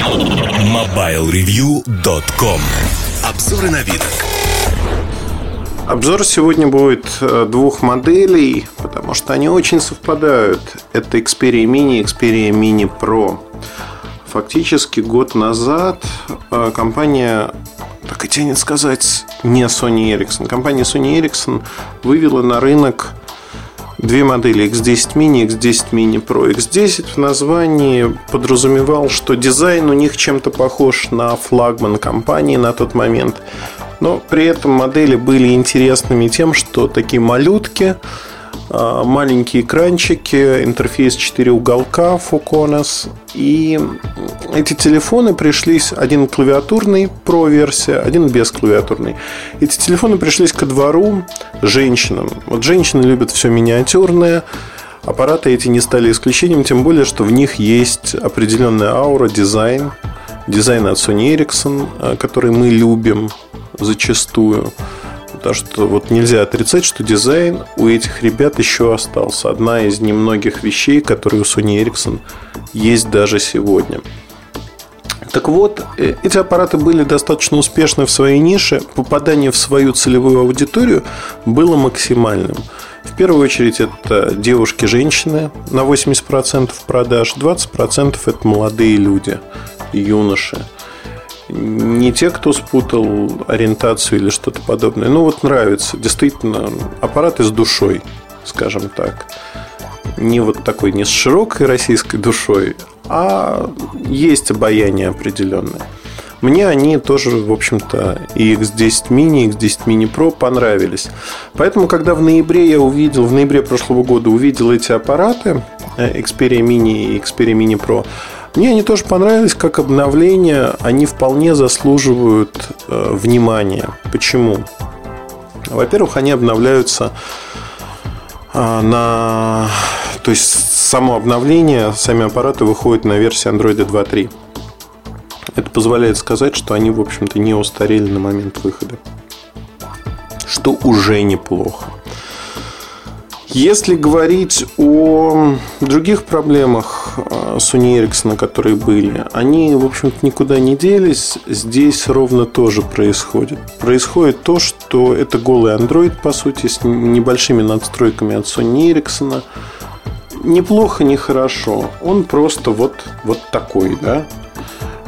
MobileReview.com Обзоры на вид. Обзор сегодня будет э, двух моделей, потому что они очень совпадают. Это Xperia Mini и Xperia Mini Pro. Фактически год назад э, компания, так и тянет сказать, не Sony Ericsson. Компания Sony Ericsson вывела на рынок две модели X10 Mini и X10 Mini Pro. X10 в названии подразумевал, что дизайн у них чем-то похож на флагман компании на тот момент. Но при этом модели были интересными тем, что такие малютки, маленькие экранчики, интерфейс 4 уголка Foconos. И эти телефоны пришлись, один клавиатурный Pro версия, один без клавиатурной. Эти телефоны пришлись ко двору женщинам. Вот женщины любят все миниатюрное, Аппараты эти не стали исключением, тем более, что в них есть определенная аура, дизайн, дизайн от Sony Ericsson, а, который мы любим зачастую. Потому что вот нельзя отрицать, что дизайн у этих ребят еще остался. Одна из немногих вещей, которые у Sony Ericsson есть даже сегодня. Так вот, э, эти аппараты были достаточно успешны в своей нише. Попадание в свою целевую аудиторию было максимальным. В первую очередь это девушки-женщины на 80% продаж, 20% это молодые люди, юноши не те, кто спутал ориентацию или что-то подобное. Ну, вот нравится. Действительно, аппараты с душой, скажем так. Не вот такой, не с широкой российской душой, а есть обаяние определенное. Мне они тоже, в общем-то, и X10 Mini, и X10 Mini Pro понравились. Поэтому, когда в ноябре я увидел, в ноябре прошлого года увидел эти аппараты, э, Xperia Mini и Xperia Mini Pro, мне они тоже понравились как обновление. Они вполне заслуживают э, внимания. Почему? Во-первых, они обновляются э, на... То есть, само обновление, сами аппараты выходят на версии Android 2.3. Это позволяет сказать, что они, в общем-то, не устарели на момент выхода. Что уже неплохо. Если говорить о других проблемах э, Sony Ericsson, которые были, они, в общем-то, никуда не делись. Здесь ровно тоже происходит. Происходит то, что это голый Android, по сути, с небольшими надстройками от Sony Ericsson. Неплохо, не хорошо. Он просто вот, вот такой, да.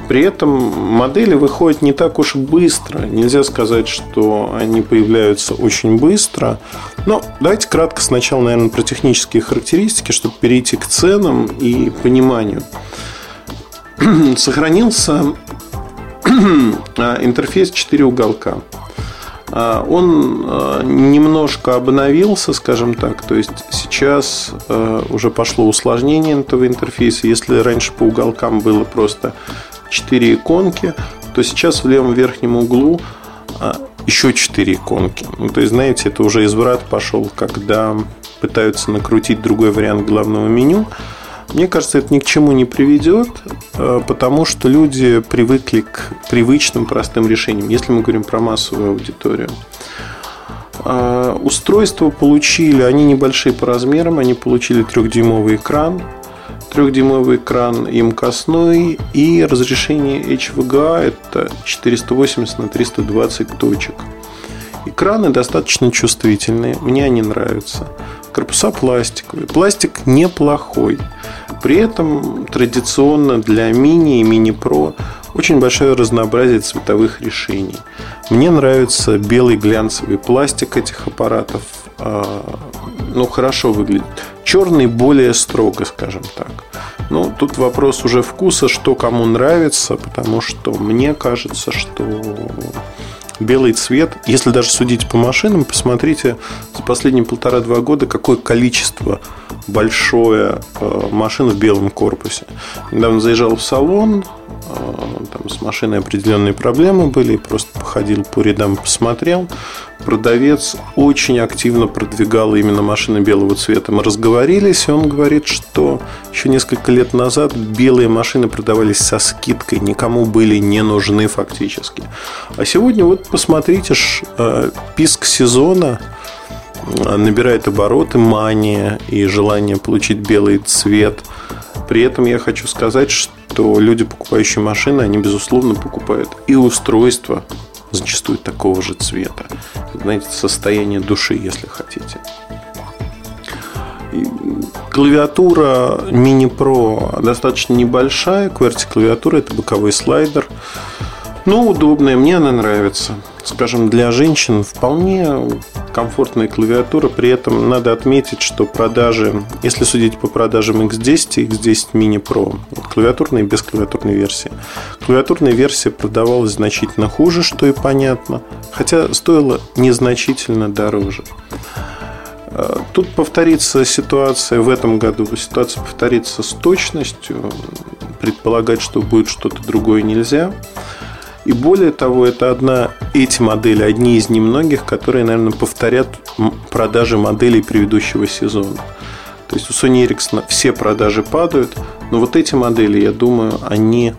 При этом модели выходят не так уж быстро. Нельзя сказать, что они появляются очень быстро. Но давайте кратко сначала, наверное, про технические характеристики, чтобы перейти к ценам и пониманию. Сохранился интерфейс 4 уголка. А, он а, немножко обновился, скажем так. То есть сейчас уже пошло усложнение этого интерфейса. Если раньше по уголкам было просто 4 иконки, то сейчас в левом верхнем углу а, еще 4 иконки. Ну, то есть, знаете, это уже изврат пошел, когда пытаются накрутить другой вариант главного меню. Мне кажется, это ни к чему не приведет, а, потому что люди привыкли к привычным простым решениям, если мы говорим про массовую аудиторию. А, устройства получили, они небольшие по размерам, они получили трехдюймовый экран, Трехдюймовый экран имкостной и разрешение HVGA это 480 на 320 точек. Экраны достаточно чувствительные, мне они нравятся. Корпуса пластиковые. Пластик неплохой. При этом традиционно для мини и мини Pro очень большое разнообразие цветовых решений. Мне нравится белый глянцевый пластик этих аппаратов. Ну, хорошо выглядит. Черный более строго, скажем так. Ну, тут вопрос уже вкуса, что кому нравится, потому что мне кажется, что белый цвет, если даже судить по машинам, посмотрите за последние полтора-два года, какое количество большое э, машин в белом корпусе. Недавно заезжал в салон, э, там с машиной определенные проблемы были, просто походил по рядам, посмотрел. Продавец очень активно продвигал именно машины белого цвета. Мы разговорились, и он говорит, что еще несколько лет назад белые машины продавались со скидкой, никому были не нужны фактически. А сегодня вот посмотрите, э, писк сезона набирает обороты, мания и желание получить белый цвет – При этом я хочу сказать, что люди, покупающие машины, они, безусловно, покупают и устройства зачастую такого же цвета. Знаете, состояние души, если хотите. Клавиатура Mini Pro достаточно небольшая. QWERTY клавиатура это боковой слайдер. Ну, удобная, мне она нравится. Скажем, для женщин вполне комфортная клавиатура. При этом надо отметить, что продажи, если судить по продажам X10 и X10 Mini Pro, вот клавиатурная и бесклавиатурной версии, клавиатурная версия продавалась значительно хуже, что и понятно, хотя стоила незначительно дороже. Э, тут повторится ситуация в этом году, ситуация повторится с точностью. Предполагать, что будет что-то другое нельзя. И более того, это одна, эти модели, одни из немногих, которые, наверное, повторят продажи моделей предыдущего сезона. То есть у Sony Ericsson все продажи падают, но вот эти модели, я думаю, они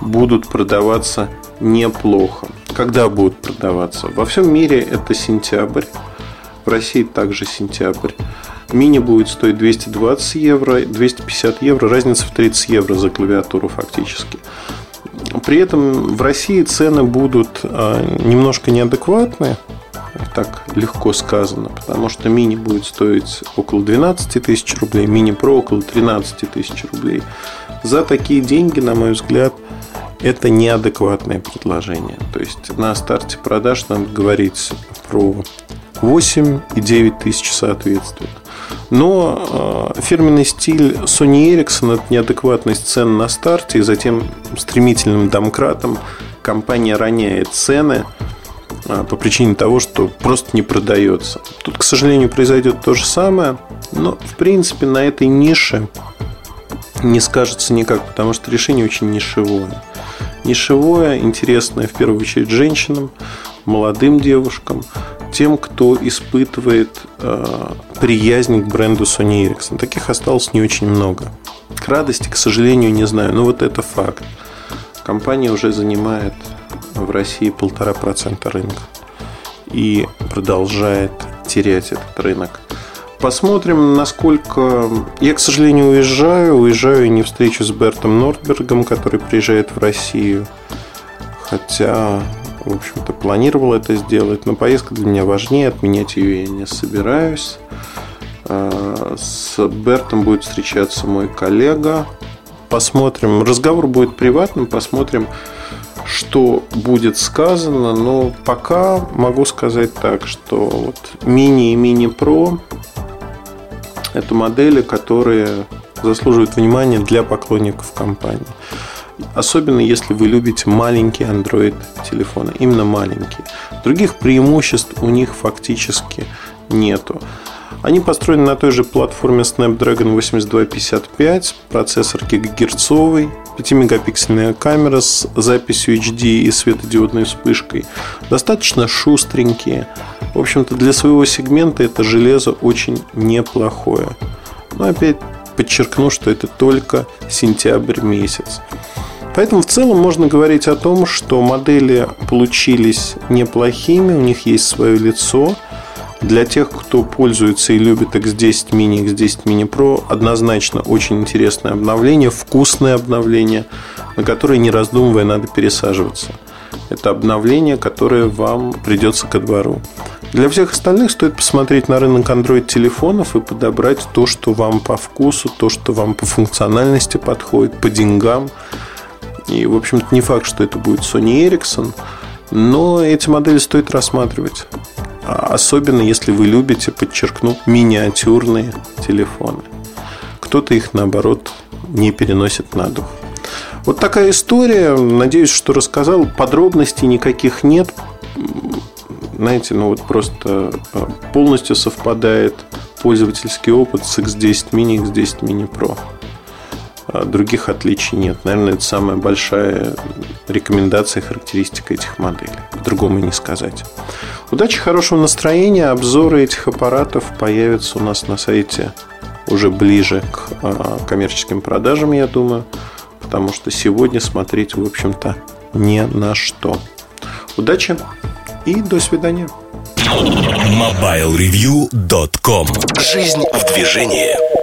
будут продаваться неплохо. Когда будут продаваться? Во всем мире это сентябрь, в России также сентябрь. Мини будет стоить 220 евро, 250 евро, разница в 30 евро за клавиатуру фактически. При этом в России цены будут а, немножко неадекватные, так легко сказано, потому что мини будет стоить около 12 тысяч рублей, мини про около 13 тысяч рублей. За такие деньги, на мой взгляд, это неадекватное предложение. То есть на старте продаж надо говорить про 8 и 9 тысяч соответствует. Но э, фирменный стиль Sony Ericsson – это неадекватность цен на старте, и затем стремительным домкратом компания роняет цены э, по причине того, что просто не продается. Тут, к сожалению, произойдет то же самое, но, в принципе, на этой нише не скажется никак, потому что решение очень нишевое. Нишевое, интересное в первую очередь женщинам, молодым девушкам, тем, кто испытывает э, приязнь к бренду Sony Ericsson. Таких осталось не очень много. К радости, к сожалению, не знаю, но вот это факт. Компания уже занимает в России полтора процента рынка и продолжает терять этот рынок. Посмотрим, насколько... Я, к сожалению, уезжаю. Уезжаю и не встречу с Бертом Нордбергом, который приезжает в Россию. Хотя в общем-то, планировал это сделать, но поездка для меня важнее, отменять ее я не собираюсь. А, с Бертом будет встречаться мой коллега. Посмотрим. Разговор будет приватным, посмотрим, что будет сказано. Но пока могу сказать так, что вот мини и мини про это модели, которые заслуживают внимания для поклонников компании. Особенно если вы любите маленькие Android телефоны, именно маленькие. Других преимуществ у них фактически нету. Они построены на той же платформе Snapdragon 8255, процессор гигагерцовый, 5-мегапиксельная камера с записью HD и светодиодной вспышкой. Достаточно шустренькие. В общем-то, для своего сегмента это железо очень неплохое. Но опять подчеркну, что это только сентябрь месяц. Поэтому в целом можно говорить о том, что модели получились неплохими, у них есть свое лицо. Для тех, кто пользуется и любит X10 Mini, X10 Mini Pro, однозначно очень интересное обновление, вкусное обновление, на которое, не раздумывая, надо пересаживаться. Это обновление, которое вам придется ко двору. Для всех остальных стоит посмотреть на рынок Android-телефонов и подобрать то, что вам по вкусу, то, что вам по функциональности подходит, по деньгам – и, в общем-то, не факт, что это будет Sony Ericsson, но эти модели стоит рассматривать. А особенно, если вы любите, подчеркну, миниатюрные телефоны. Кто-то их, наоборот, не переносит на дух. Вот такая история. Надеюсь, что рассказал. Подробностей никаких нет. Знаете, ну вот просто а, полностью совпадает пользовательский опыт с X10 Mini, X10 Mini Pro. А других отличий нет. Наверное, это самая большая рекомендация, характеристика этих моделей. По-другому не сказать. Удачи, хорошего настроения. Обзоры этих аппаратов появятся у нас на сайте уже ближе к а, коммерческим продажам, я думаю. Потому что сегодня смотреть, в общем-то, не на что. Удачи и до свидания. MobileReview.com Жизнь в движении.